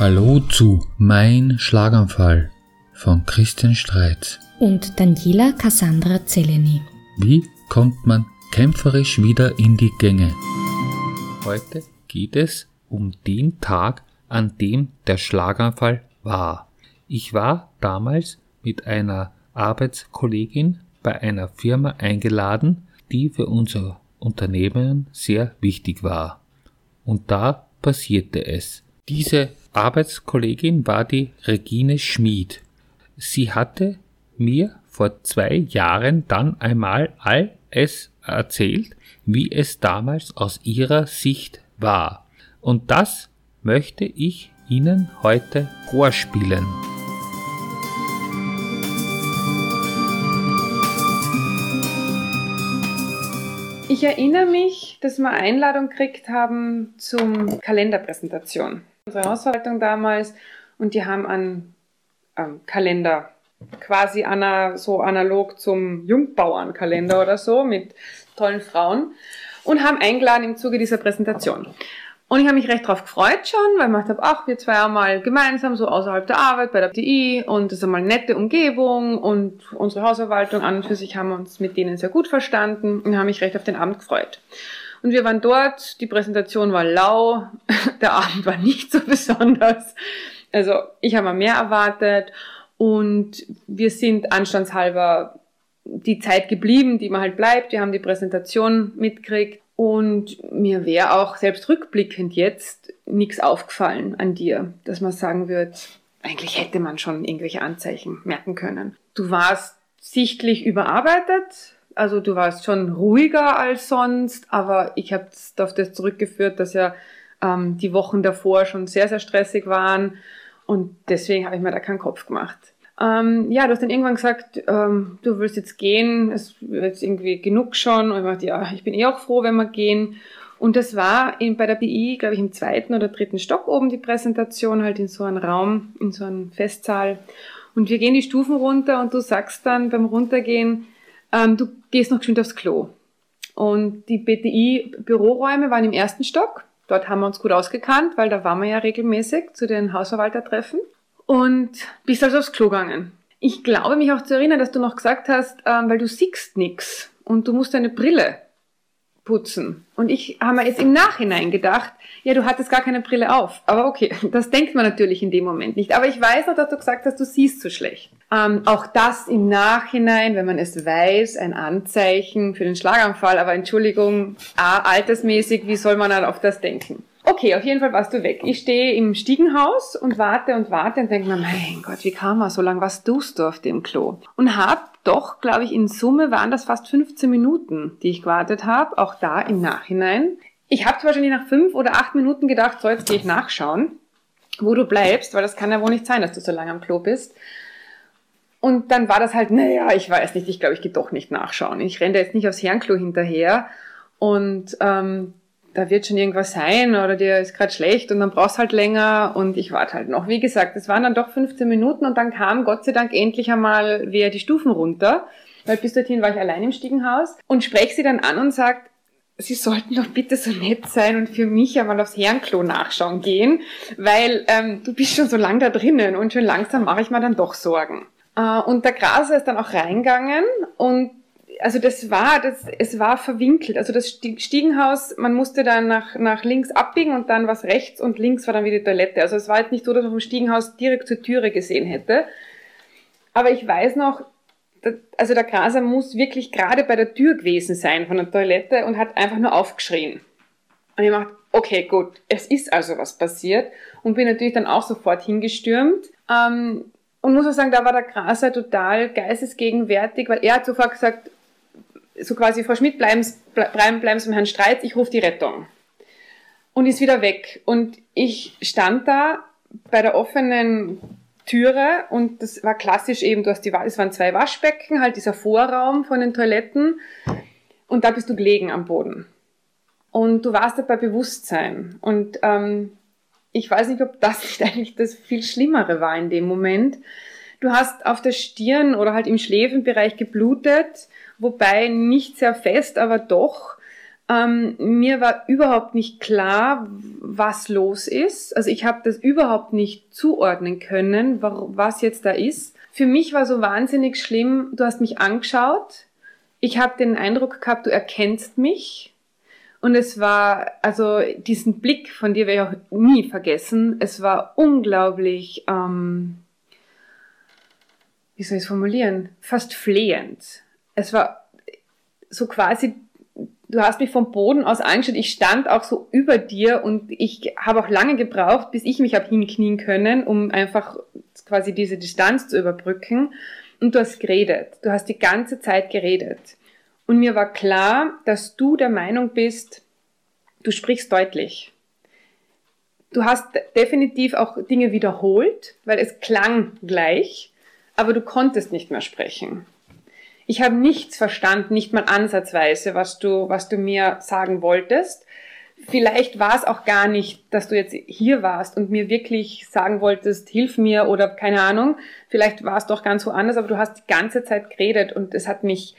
Hallo zu Mein Schlaganfall von Christian Streitz. und Daniela Cassandra Zeleny. Wie kommt man kämpferisch wieder in die Gänge? Heute geht es um den Tag, an dem der Schlaganfall war. Ich war damals mit einer Arbeitskollegin bei einer Firma eingeladen, die für unser Unternehmen sehr wichtig war. Und da passierte es. Diese Arbeitskollegin war die Regine Schmid. Sie hatte mir vor zwei Jahren dann einmal alles erzählt, wie es damals aus ihrer Sicht war. Und das möchte ich Ihnen heute vorspielen. Ich erinnere mich, dass wir Einladung gekriegt haben zum Kalenderpräsentation. Unsere Hausverwaltung damals und die haben einen ähm, Kalender quasi ana, so analog zum Jungbauernkalender oder so mit tollen Frauen und haben eingeladen im Zuge dieser Präsentation. Und ich habe mich recht drauf gefreut schon, weil ich dachte, ach, wir zwei einmal gemeinsam, so außerhalb der Arbeit, bei der TI und das ist einmal eine nette Umgebung und unsere Hausverwaltung an und für sich haben wir uns mit denen sehr gut verstanden und haben mich recht auf den Abend gefreut. Und wir waren dort, die Präsentation war lau, der Abend war nicht so besonders. Also ich habe mal mehr erwartet und wir sind anstandshalber die Zeit geblieben, die man halt bleibt. Wir haben die Präsentation mitgekriegt und mir wäre auch selbst rückblickend jetzt nichts aufgefallen an dir, dass man sagen wird, eigentlich hätte man schon irgendwelche Anzeichen merken können. Du warst sichtlich überarbeitet, also du warst schon ruhiger als sonst, aber ich habe auf das zurückgeführt, dass ja ähm, die Wochen davor schon sehr, sehr stressig waren und deswegen habe ich mir da keinen Kopf gemacht. Ähm, ja, du hast dann irgendwann gesagt, ähm, du willst jetzt gehen, es wird irgendwie genug schon. Und ich dachte, ja, ich bin eh auch froh, wenn wir gehen. Und das war in, bei der BI, glaube ich, im zweiten oder dritten Stock oben die Präsentation, halt in so einem Raum, in so einem Festsaal. Und wir gehen die Stufen runter und du sagst dann beim Runtergehen, ähm, du gehst noch geschwind aufs Klo. Und die BTI-Büroräume waren im ersten Stock. Dort haben wir uns gut ausgekannt, weil da waren wir ja regelmäßig zu den Hausverwaltertreffen und bist also aufs Klo gegangen. Ich glaube mich auch zu erinnern, dass du noch gesagt hast, ähm, weil du siehst nix und du musst deine Brille putzen. Und ich habe mir jetzt im Nachhinein gedacht, ja, du hattest gar keine Brille auf. Aber okay, das denkt man natürlich in dem Moment nicht. Aber ich weiß noch, dass du gesagt hast, du siehst so schlecht. Ähm, auch das im Nachhinein, wenn man es weiß, ein Anzeichen für den Schlaganfall. Aber Entschuldigung, A, altersmäßig, wie soll man dann auf das denken? Okay, auf jeden Fall warst du weg. Ich stehe im Stiegenhaus und warte und warte und denke mir, mein Gott, wie kam man so lange? Was tust du auf dem Klo? Und hab doch, glaube ich, in Summe waren das fast 15 Minuten, die ich gewartet habe. Auch da im Nachhinein. Ich habe wahrscheinlich nach fünf oder acht Minuten gedacht, so jetzt gehe ich nachschauen, wo du bleibst, weil das kann ja wohl nicht sein, dass du so lange am Klo bist. Und dann war das halt, naja, ich weiß nicht, ich glaube, ich gehe doch nicht nachschauen. Ich renne da jetzt nicht aufs Herrenklo hinterher. Und ähm, da wird schon irgendwas sein oder dir ist gerade schlecht und dann brauchst halt länger und ich warte halt noch. Wie gesagt, es waren dann doch 15 Minuten und dann kam Gott sei Dank endlich einmal wer die Stufen runter, weil bis dorthin war ich allein im Stiegenhaus und spreche sie dann an und sagt, Sie sollten doch bitte so nett sein und für mich einmal aufs Herrenklo nachschauen gehen, weil ähm, du bist schon so lang da drinnen und schon langsam mache ich mir dann doch Sorgen. Äh, und der Graser ist dann auch reingegangen und also das war, das, es war verwinkelt. Also das Stiegenhaus, man musste dann nach, nach links abbiegen und dann was rechts und links war dann wieder die Toilette. Also es war jetzt nicht so, dass man vom Stiegenhaus direkt zur Türe gesehen hätte. Aber ich weiß noch, also der Graser muss wirklich gerade bei der Tür gewesen sein von der Toilette und hat einfach nur aufgeschrien. Und ich dachte, okay, gut, es ist also was passiert und bin natürlich dann auch sofort hingestürmt. Ähm, und muss auch sagen, da war der Graser total geistesgegenwärtig, weil er hat sofort gesagt, so quasi, Frau Schmidt, bleiben, bleiben, bleiben Sie beim Herrn Streit, ich rufe die Rettung. Und ist wieder weg. Und ich stand da bei der offenen Türe und das war klassisch eben, du hast die, es waren zwei Waschbecken, halt dieser Vorraum von den Toiletten und da bist du gelegen am Boden. Und du warst da bei Bewusstsein. Und ähm, ich weiß nicht, ob das nicht eigentlich das viel Schlimmere war in dem Moment. Du hast auf der Stirn oder halt im Schläfenbereich geblutet wobei nicht sehr fest, aber doch. Ähm, mir war überhaupt nicht klar, was los ist. Also ich habe das überhaupt nicht zuordnen können, was jetzt da ist. Für mich war so wahnsinnig schlimm, du hast mich angeschaut. Ich habe den Eindruck gehabt, du erkennst mich. Und es war, also diesen Blick von dir werde ich auch nie vergessen. Es war unglaublich, ähm, wie soll ich es formulieren, fast flehend. Es war so quasi du hast mich vom Boden aus angeschaut, ich stand auch so über dir und ich habe auch lange gebraucht, bis ich mich habe hinknien können, um einfach quasi diese Distanz zu überbrücken. Und du hast geredet. Du hast die ganze Zeit geredet. Und mir war klar, dass du der Meinung bist, du sprichst deutlich. Du hast definitiv auch Dinge wiederholt, weil es klang gleich, aber du konntest nicht mehr sprechen ich habe nichts verstanden, nicht mal ansatzweise, was du, was du mir sagen wolltest. Vielleicht war es auch gar nicht, dass du jetzt hier warst und mir wirklich sagen wolltest, hilf mir oder keine Ahnung. Vielleicht war es doch ganz woanders, aber du hast die ganze Zeit geredet und es hat mich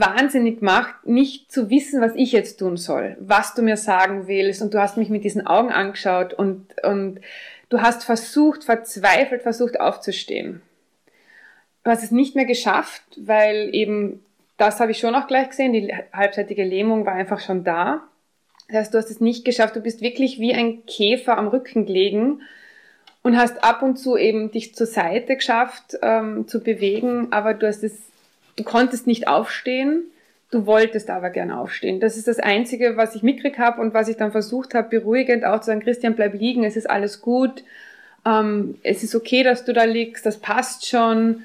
wahnsinnig gemacht, nicht zu wissen, was ich jetzt tun soll, was du mir sagen willst. Und du hast mich mit diesen Augen angeschaut und, und du hast versucht, verzweifelt versucht aufzustehen. Du hast es nicht mehr geschafft, weil eben, das habe ich schon auch gleich gesehen, die halbseitige Lähmung war einfach schon da. Das heißt, du hast es nicht geschafft, du bist wirklich wie ein Käfer am Rücken gelegen und hast ab und zu eben dich zur Seite geschafft ähm, zu bewegen, aber du hast es, du konntest nicht aufstehen, du wolltest aber gerne aufstehen. Das ist das Einzige, was ich mitgekriegt habe und was ich dann versucht habe, beruhigend auch zu sagen, Christian, bleib liegen, es ist alles gut, ähm, es ist okay, dass du da liegst, das passt schon.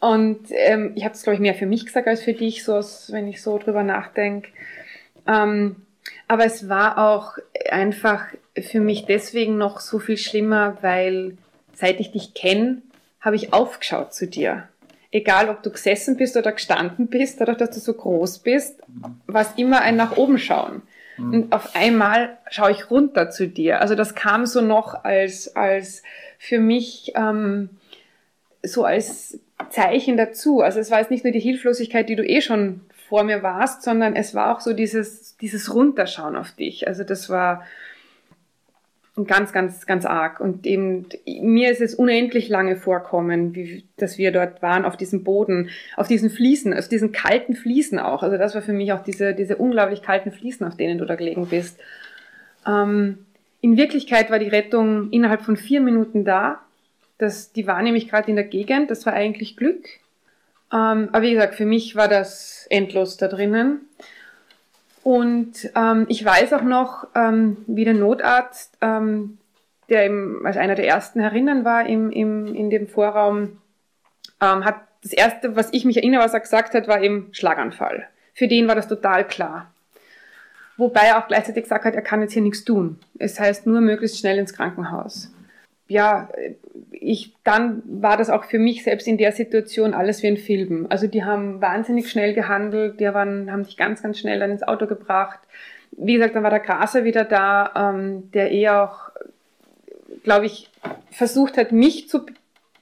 Und ähm, ich habe es, glaube ich, mehr für mich gesagt als für dich, so wenn ich so drüber nachdenke. Ähm, aber es war auch einfach für mich deswegen noch so viel schlimmer, weil seit ich dich kenne, habe ich aufgeschaut zu dir. Egal, ob du gesessen bist oder gestanden bist, dadurch, dass du so groß bist, war es immer ein nach oben schauen. Mhm. Und auf einmal schaue ich runter zu dir. Also das kam so noch als, als für mich ähm, so als Zeichen dazu. Also es war jetzt nicht nur die Hilflosigkeit, die du eh schon vor mir warst, sondern es war auch so dieses, dieses Runterschauen auf dich. Also das war ganz, ganz, ganz arg. Und eben, mir ist es unendlich lange vorkommen, wie, dass wir dort waren, auf diesem Boden, auf diesen Fliesen, auf diesen kalten Fliesen auch. Also das war für mich auch diese, diese unglaublich kalten Fliesen, auf denen du da gelegen bist. Ähm, in Wirklichkeit war die Rettung innerhalb von vier Minuten da. Das, die war nämlich gerade in der Gegend, das war eigentlich Glück. Ähm, aber wie gesagt, für mich war das endlos da drinnen. Und ähm, ich weiß auch noch, ähm, wie der Notarzt, ähm, der eben als einer der ersten herinnen war im, im, in dem Vorraum, ähm, hat das erste, was ich mich erinnere, was er gesagt hat, war eben Schlaganfall. Für den war das total klar. Wobei er auch gleichzeitig gesagt hat, er kann jetzt hier nichts tun. Es heißt nur möglichst schnell ins Krankenhaus ja, ich, dann war das auch für mich selbst in der Situation alles wie ein Film. Also die haben wahnsinnig schnell gehandelt, die waren, haben sich ganz, ganz schnell dann ins Auto gebracht. Wie gesagt, dann war der Graser wieder da, ähm, der eh auch, glaube ich, versucht hat, mich zu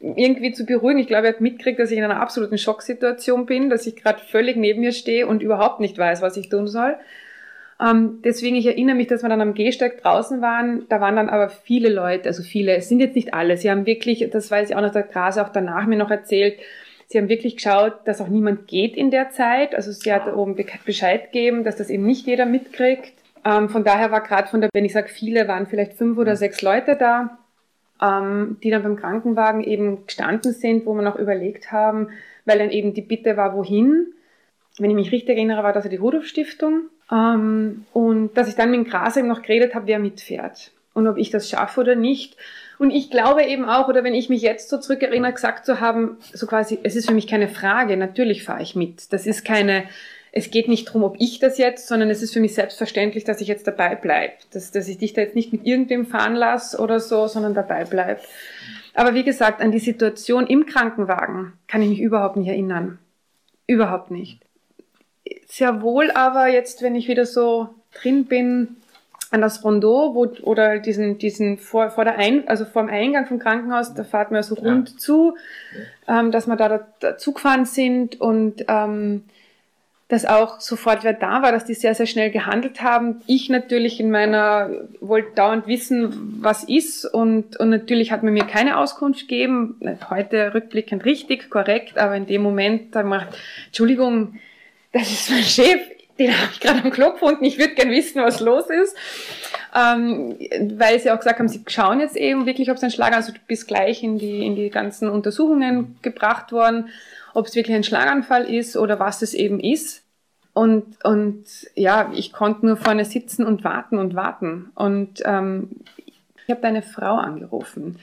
irgendwie zu beruhigen. Ich glaube, er hat mitgekriegt, dass ich in einer absoluten Schocksituation bin, dass ich gerade völlig neben mir stehe und überhaupt nicht weiß, was ich tun soll. Ähm, deswegen, ich erinnere mich, dass wir dann am Gehsteig draußen waren. Da waren dann aber viele Leute, also viele, es sind jetzt nicht alle. Sie haben wirklich, das weiß ich auch noch, der Grase auch danach mir noch erzählt, sie haben wirklich geschaut, dass auch niemand geht in der Zeit. Also sie hat oben Bescheid gegeben, dass das eben nicht jeder mitkriegt. Ähm, von daher war gerade von der, wenn ich sage viele, waren vielleicht fünf oder sechs Leute da, ähm, die dann beim Krankenwagen eben gestanden sind, wo wir noch überlegt haben, weil dann eben die Bitte war, wohin. Wenn ich mich richtig erinnere, war das ja die Rudolf Stiftung. Ähm, und dass ich dann mit dem Gras eben noch geredet habe, wer mitfährt und ob ich das schaffe oder nicht. Und ich glaube eben auch, oder wenn ich mich jetzt so zurückerinnere, gesagt zu haben, so quasi, es ist für mich keine Frage, natürlich fahre ich mit. Das ist keine, es geht nicht darum, ob ich das jetzt, sondern es ist für mich selbstverständlich, dass ich jetzt dabei bleibe. Dass, dass ich dich da jetzt nicht mit irgendwem fahren lasse oder so, sondern dabei bleib. Aber wie gesagt, an die Situation im Krankenwagen kann ich mich überhaupt nicht erinnern. Überhaupt nicht sehr wohl aber jetzt, wenn ich wieder so drin bin, an das Rondeau, wo, oder diesen, diesen vor, vor der Ein, also vor dem Eingang vom Krankenhaus, da fahrt man so rund ja. zu, ähm, dass wir da, da, da zugefahren sind und ähm, dass auch sofort wer da war, dass die sehr, sehr schnell gehandelt haben. Ich natürlich in meiner, wollte dauernd wissen, was ist und, und natürlich hat man mir keine Auskunft gegeben. Heute rückblickend richtig, korrekt, aber in dem Moment da macht, Entschuldigung, das ist mein Chef, den habe ich gerade am Klo gefunden, ich würde gern wissen, was los ist. Ähm, weil sie auch gesagt haben, sie schauen jetzt eben wirklich, ob es ein Schlager, also du bist gleich in die, in die ganzen Untersuchungen gebracht worden ob es wirklich ein Schlaganfall ist oder was es eben ist. Und, und ja, ich konnte nur vorne sitzen und warten und warten. Und ähm, ich habe deine Frau angerufen.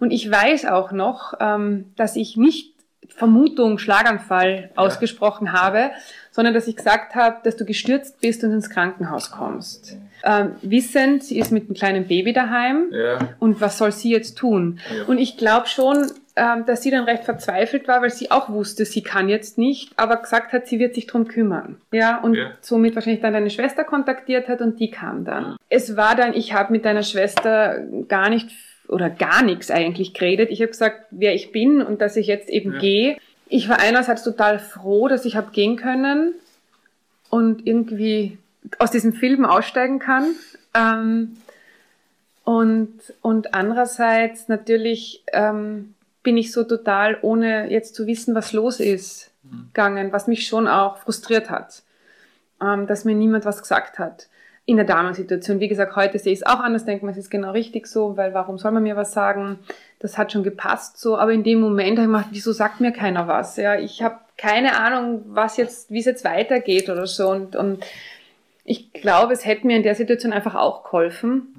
Und ich weiß auch noch, ähm, dass ich nicht Vermutung Schlaganfall ja. ausgesprochen habe, sondern dass ich gesagt habe, dass du gestürzt bist und ins Krankenhaus kommst. Ähm, wissend, sie ist mit einem kleinen Baby daheim ja. und was soll sie jetzt tun? Ja. Und ich glaube schon, ähm, dass sie dann recht verzweifelt war, weil sie auch wusste, sie kann jetzt nicht, aber gesagt hat, sie wird sich drum kümmern. Ja, und ja. somit wahrscheinlich dann deine Schwester kontaktiert hat und die kam dann. Mhm. Es war dann, ich habe mit deiner Schwester gar nicht oder gar nichts eigentlich geredet. Ich habe gesagt, wer ich bin und dass ich jetzt eben ja. gehe. Ich war einerseits total froh, dass ich habe gehen können und irgendwie aus diesem Film aussteigen kann. Ähm, und, und andererseits natürlich ähm, bin ich so total, ohne jetzt zu wissen, was los ist, mhm. gegangen, was mich schon auch frustriert hat, ähm, dass mir niemand was gesagt hat. In der damaligen Wie gesagt, heute sehe ich es auch anders, denke mir, es ist genau richtig so, weil warum soll man mir was sagen? Das hat schon gepasst so. Aber in dem Moment habe ich gedacht, wieso sagt mir keiner was? Ja, ich habe keine Ahnung, was jetzt, wie es jetzt weitergeht oder so. Und, und ich glaube, es hätte mir in der Situation einfach auch geholfen,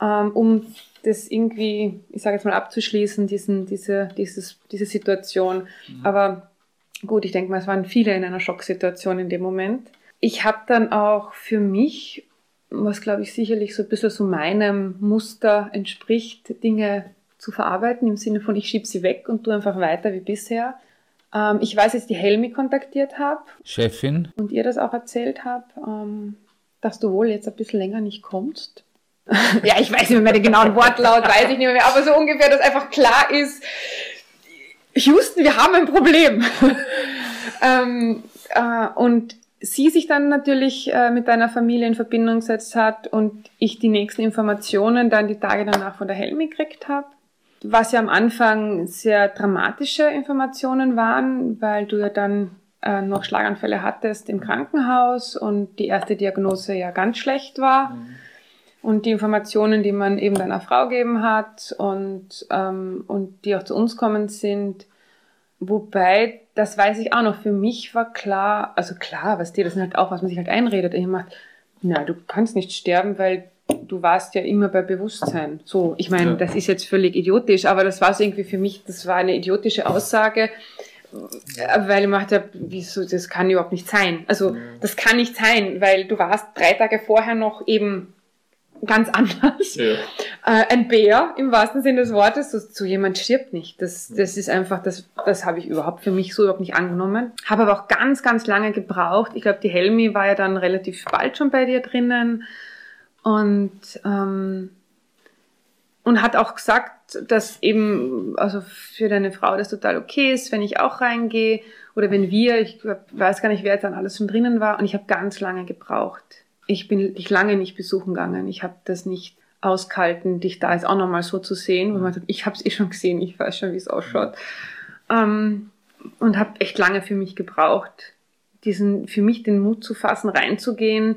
ähm, um das irgendwie, ich sage jetzt mal, abzuschließen, diesen, diese, dieses, diese Situation. Mhm. Aber gut, ich denke mal, es waren viele in einer Schocksituation in dem Moment. Ich habe dann auch für mich, was glaube ich sicherlich so ein bisschen so meinem Muster entspricht, Dinge zu verarbeiten, im Sinne von ich schiebe sie weg und tu einfach weiter wie bisher. Ähm, ich weiß, dass ich die Helmi kontaktiert habe. Chefin. Und ihr das auch erzählt habt, ähm, dass du wohl jetzt ein bisschen länger nicht kommst ja, ich weiß nicht mehr den genauen Wortlaut, weiß ich nicht mehr, aber so ungefähr, dass einfach klar ist, Houston, wir haben ein Problem. ähm, äh, und sie sich dann natürlich äh, mit deiner Familie in Verbindung gesetzt hat und ich die nächsten Informationen dann die Tage danach von der Helmi gekriegt habe. Was ja am Anfang sehr dramatische Informationen waren, weil du ja dann äh, noch Schlaganfälle hattest im Krankenhaus und die erste Diagnose ja ganz schlecht war. Mhm und die Informationen, die man eben deiner Frau gegeben hat und, ähm, und die auch zu uns kommen sind. Wobei, das weiß ich auch noch, für mich war klar, also klar, was dir, das ist halt auch, was man sich halt einredet. Ich macht, na, du kannst nicht sterben, weil du warst ja immer bei Bewusstsein. So, ich meine, ja. das ist jetzt völlig idiotisch, aber das war so irgendwie für mich, das war eine idiotische Aussage, weil ich machte, wieso, das kann überhaupt nicht sein. Also, das kann nicht sein, weil du warst drei Tage vorher noch eben ganz anders. Ja. Äh, ein Bär im wahrsten Sinne des Wortes, so, so jemand stirbt nicht. Das, das ist einfach, das, das habe ich überhaupt für mich so überhaupt nicht angenommen. Habe aber auch ganz, ganz lange gebraucht. Ich glaube, die Helmi war ja dann relativ bald schon bei dir drinnen und ähm, und hat auch gesagt, dass eben, also für deine Frau das total okay ist, wenn ich auch reingehe oder wenn wir, ich weiß gar nicht, wer jetzt dann alles schon drinnen war und ich habe ganz lange gebraucht ich bin dich lange nicht besuchen gegangen. Ich habe das nicht ausgehalten, dich da jetzt auch nochmal so zu sehen, wo man sagt, ich habe es eh schon gesehen, ich weiß schon, wie es ausschaut. Ähm, und habe echt lange für mich gebraucht, diesen, für mich den Mut zu fassen, reinzugehen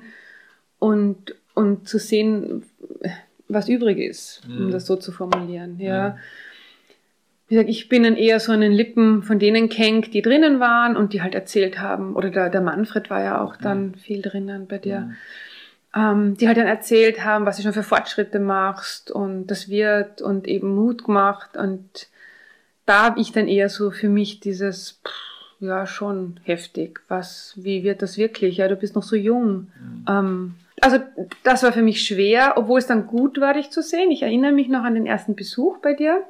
und, und zu sehen, was übrig ist, um mhm. das so zu formulieren. Ja. Mhm. Wie gesagt, ich bin dann eher so an den Lippen von denen kennt, die drinnen waren und die halt erzählt haben, oder der, der Manfred war ja auch dann mhm. viel drinnen bei dir. Mhm ähm, die halt dann erzählt haben, was du schon für Fortschritte machst und das wird und eben Mut gemacht und da habe ich dann eher so für mich dieses, pff, ja schon heftig, was, wie wird das wirklich? Ja, du bist noch so jung. Mhm. Ähm, also das war für mich schwer, obwohl es dann gut war, dich zu sehen. Ich erinnere mich noch an den ersten Besuch bei dir.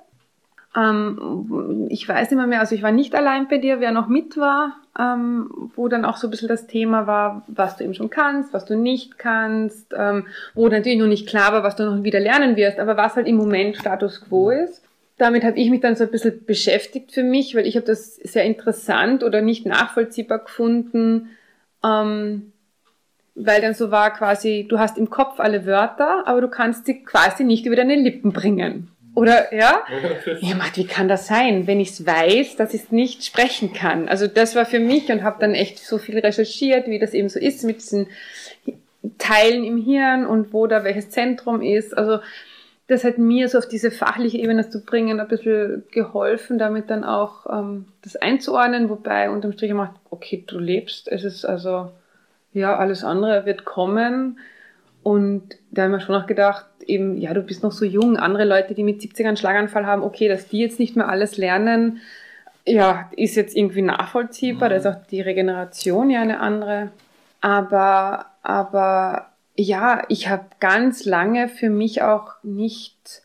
Ähm, ich weiß nicht mehr mehr, also ich war nicht allein bei dir, wer noch mit war, ähm, wo dann auch so ein bisschen das Thema war, was du eben schon kannst, was du nicht kannst, ähm, wo natürlich noch nicht klar war, was du noch wieder lernen wirst, aber was halt im Moment Status quo ist. Damit habe ich mich dann so ein bisschen beschäftigt für mich, weil ich habe das sehr interessant oder nicht nachvollziehbar gefunden, Ähm, weil dann so war quasi, du hast im Kopf alle Wörter, aber du kannst sie quasi nicht über deine Lippen bringen. Oder ja? Ja, Matt, wie kann das sein, wenn ich es weiß, dass ich es nicht sprechen kann? Also das war für mich und habe dann echt so viel recherchiert, wie das eben so ist mit diesen Teilen im Hirn und wo da welches Zentrum ist. Also das hat mir so auf diese fachliche Ebene zu bringen ein bisschen geholfen, damit dann auch ähm, das einzuordnen, wobei unterm Strich macht, okay, du lebst, es ist also, ja, alles andere wird kommen. Und da haben wir schon auch gedacht, eben, ja, du bist noch so jung, andere Leute, die mit 70 einen Schlaganfall haben, okay, dass die jetzt nicht mehr alles lernen, ja, ist jetzt irgendwie nachvollziehbar, mhm. da ist auch die Regeneration ja eine andere. Aber, aber ja, ich habe ganz lange für mich auch nicht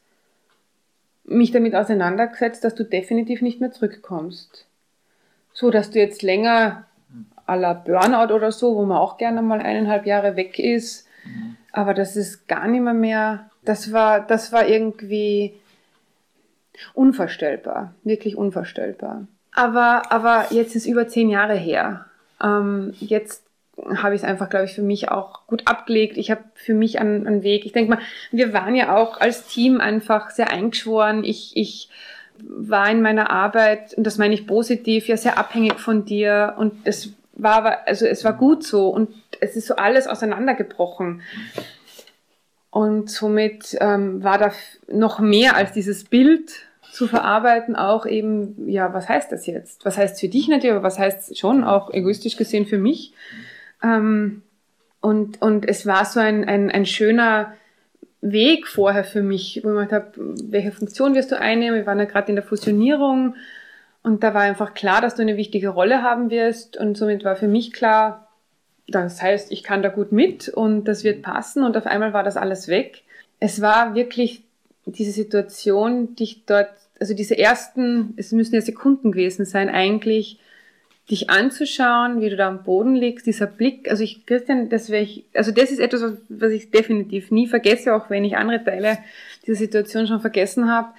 mich damit auseinandergesetzt, dass du definitiv nicht mehr zurückkommst. So, dass du jetzt länger à la Burnout oder so, wo man auch gerne mal eineinhalb Jahre weg ist, aber das ist gar nicht mehr mehr, das war, das war irgendwie unvorstellbar, wirklich unvorstellbar. Aber, aber jetzt ist über zehn Jahre her. Ähm, jetzt habe ich es einfach, glaube ich, für mich auch gut abgelegt. Ich habe für mich einen, einen Weg. Ich denke mal, wir waren ja auch als Team einfach sehr eingeschworen. Ich, ich war in meiner Arbeit, und das meine ich positiv, ja sehr abhängig von dir. Und es war aber, also es war gut so. Und es ist so alles auseinandergebrochen. Und somit ähm, war da noch mehr als dieses Bild zu verarbeiten, auch eben, ja, was heißt das jetzt? Was heißt für dich natürlich, aber was heißt schon auch egoistisch gesehen für mich? Ähm, und, und es war so ein, ein, ein schöner Weg vorher für mich, wo ich gedacht habe, welche Funktion wirst du einnehmen? Wir waren ja gerade in der Fusionierung und da war einfach klar, dass du eine wichtige Rolle haben wirst und somit war für mich klar, das heißt, ich kann da gut mit und das wird passen und auf einmal war das alles weg. Es war wirklich diese Situation, dich dort, also diese ersten, es müssen ja Sekunden gewesen sein, eigentlich dich anzuschauen, wie du da am Boden liegst, dieser Blick, also ich, Christian, das wäre ich, also das ist etwas, was ich definitiv nie vergesse, auch wenn ich andere Teile dieser Situation schon vergessen habe.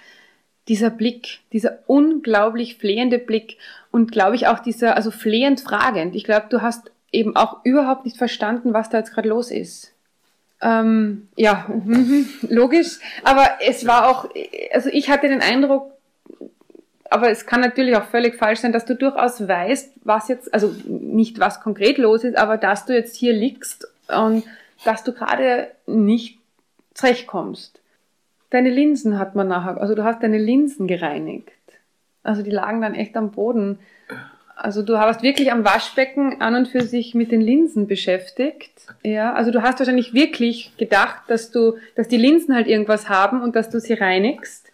Dieser Blick, dieser unglaublich flehende Blick und glaube ich auch dieser, also flehend fragend. Ich glaube, du hast eben auch überhaupt nicht verstanden, was da jetzt gerade los ist. Ähm, ja, logisch. Aber es war auch, also ich hatte den Eindruck, aber es kann natürlich auch völlig falsch sein, dass du durchaus weißt, was jetzt, also nicht was konkret los ist, aber dass du jetzt hier liegst und dass du gerade nicht zurechtkommst. Deine Linsen hat man nachher, also du hast deine Linsen gereinigt. Also die lagen dann echt am Boden. Also du hast wirklich am Waschbecken an und für sich mit den Linsen beschäftigt. Ja, also du hast wahrscheinlich wirklich gedacht, dass du, dass die Linsen halt irgendwas haben und dass du sie reinigst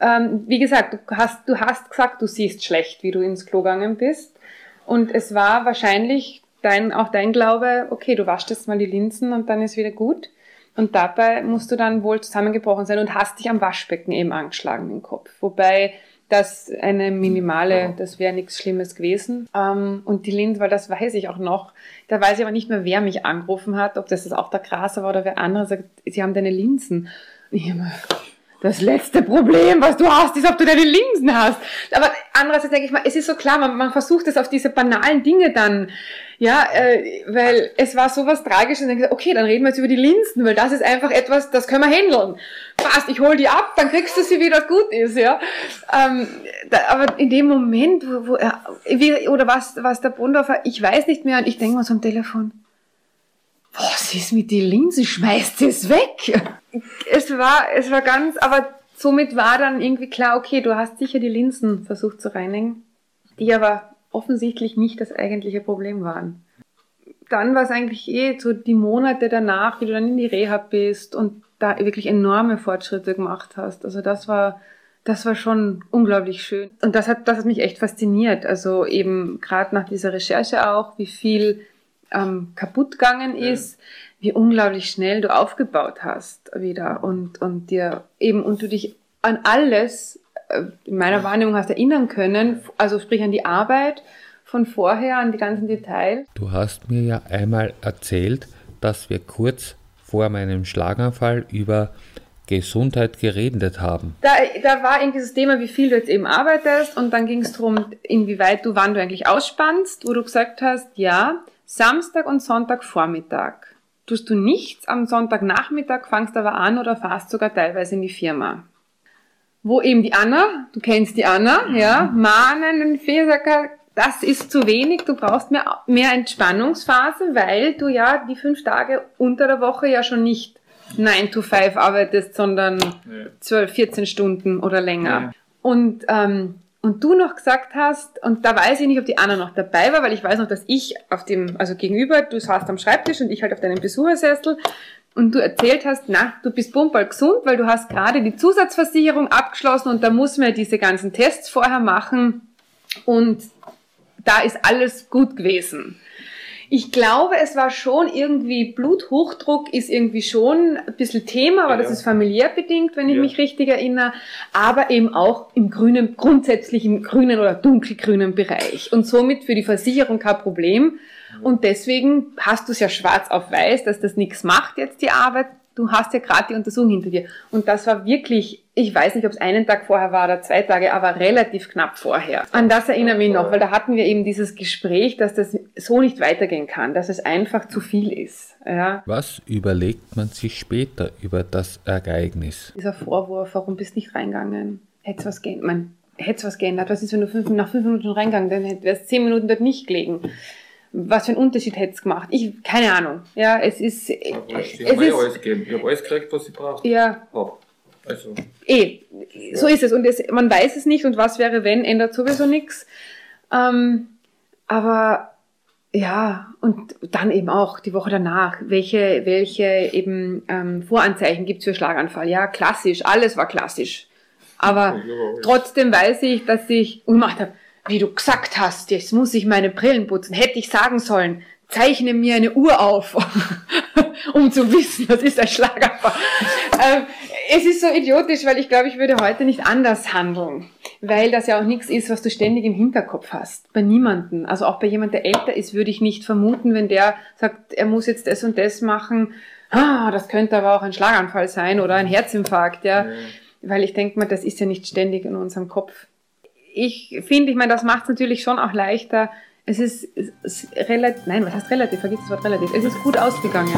ähm, wie gesagt, du hast, du hast gesagt, du siehst schlecht, wie du ins Klo gegangen bist. Und es war wahrscheinlich dein, auch dein Glaube, okay, du waschst jetzt mal die Linsen und dann ist wieder gut. Und dabei musst du dann wohl zusammengebrochen sein und hast dich am Waschbecken eben angeschlagen im Kopf. Wobei das eine minimale, das wäre nichts Schlimmes gewesen. Ähm, und die Linsen, weil das weiß ich auch noch, da weiß ich aber nicht mehr, wer mich angerufen hat, ob das jetzt auch der Graser war oder wer andere sagt, sie haben deine Linsen. Ich das letzte Problem, was du hast, ist, ob du deine Linsen hast. Aber andererseits denke ich mal, es ist so klar, man, man versucht es auf diese banalen Dinge dann, ja, äh, weil es war so was Tragisches und dann gesagt, okay, dann reden wir jetzt über die Linsen, weil das ist einfach etwas, das können wir handeln. Fast, ich hol die ab, dann kriegst du sie wieder gut ist, ja. Ähm, da, aber in dem Moment, wo, wo er, wie, oder was, was der Brundorfer, ich weiß nicht mehr, und ich denke mal so am Telefon, was ist mit die Linsen? Schmeißt es weg? Es war, es war ganz, aber somit war dann irgendwie klar, okay, du hast sicher die Linsen versucht zu reinigen, die aber offensichtlich nicht das eigentliche Problem waren. Dann war es eigentlich eh so die Monate danach, wie du dann in die Reha bist und da wirklich enorme Fortschritte gemacht hast. Also das war, das war schon unglaublich schön. Und das hat, das hat mich echt fasziniert. Also eben gerade nach dieser Recherche auch, wie viel ähm, kaputt gegangen ist, wie unglaublich schnell du aufgebaut hast wieder und, und dir eben, und du dich an alles äh, in meiner Wahrnehmung hast erinnern können, also sprich an die Arbeit von vorher, an die ganzen Details. Du hast mir ja einmal erzählt, dass wir kurz vor meinem Schlaganfall über Gesundheit geredet haben. Da, da war irgendwie das Thema, wie viel du jetzt eben arbeitest und dann ging es darum, inwieweit du, wann du eigentlich ausspannst, wo du gesagt hast, ja, Samstag und Sonntagvormittag tust du nichts, am Sonntagnachmittag fangst aber an oder fährst sogar teilweise in die Firma. Wo eben die Anna, du kennst die Anna, ja, mahnen den Fehlsacker, das ist zu wenig, du brauchst mehr, mehr Entspannungsphase, weil du ja die fünf Tage unter der Woche ja schon nicht 9 to 5 arbeitest, sondern ja. 12, 14 Stunden oder länger. Ja. Und ähm, und du noch gesagt hast, und da weiß ich nicht, ob die Anna noch dabei war, weil ich weiß noch, dass ich auf dem, also gegenüber, du saßt am Schreibtisch und ich halt auf deinem Besuchersessel und du erzählt hast, na, du bist bumperl gesund, weil du hast gerade die Zusatzversicherung abgeschlossen und da muss man diese ganzen Tests vorher machen und da ist alles gut gewesen. Ich glaube, es war schon irgendwie, Bluthochdruck ist irgendwie schon ein bisschen Thema, aber ja. das ist familiär bedingt, wenn ich ja. mich richtig erinnere, aber eben auch im grünen, grundsätzlich im grünen oder dunkelgrünen Bereich und somit für die Versicherung kein Problem. Und deswegen hast du es ja schwarz auf weiß, dass das nichts macht jetzt die Arbeit du hast ja gerade die Untersuchung hinter dir. Und das war wirklich, ich weiß nicht, ob es einen Tag vorher war oder zwei Tage, aber relativ knapp vorher. An das erinnere ich mich noch, weil da hatten wir eben dieses Gespräch, dass das so nicht weitergehen kann, dass es einfach zu viel ist. Ja. Was überlegt man sich später über das Ereignis? Dieser Vorwurf, warum bist du nicht reingegangen? Hätte was geändert? Hätte was geändert? Was ist, wenn du fünf, nach fünf Minuten reingegangen, dann wärst zehn Minuten dort nicht gelegen was für einen Unterschied hätte es gemacht? Ich, keine Ahnung. Ja, es ist. Ich habe eh alles gegeben. Ich habe alles gekriegt, was ich brauche. Ja. Hab. Also. Eh, so ja. ist es. Und es, man weiß es nicht und was wäre, wenn, ändert sowieso nichts. Ähm, aber ja, und dann eben auch die Woche danach, welche, welche eben ähm, Voranzeichen gibt's für Schlaganfall? Ja, klassisch, alles war klassisch. Aber ja, trotzdem weiß ich, dass ich gemacht habe, wie du gesagt hast, jetzt muss ich meine Brillen putzen, hätte ich sagen sollen, zeichne mir eine Uhr auf, um zu wissen, was ist ein Schlaganfall. ähm, es ist so idiotisch, weil ich glaube, ich würde heute nicht anders handeln, weil das ja auch nichts ist, was du ständig im Hinterkopf hast. Bei niemanden. Also auch bei jemand, der älter ist, würde ich nicht vermuten, wenn der sagt, er muss jetzt das und das machen. Ah, das könnte aber auch ein Schlaganfall sein oder ein Herzinfarkt, ja. ja. Weil ich denke mal, das ist ja nicht ständig in unserem Kopf ich finde, ich meine, das macht es natürlich schon auch leichter. Es ist, es ist relativ, nein, was heißt relativ? Vergiss das Wort relativ. Es ist gut ausgegangen.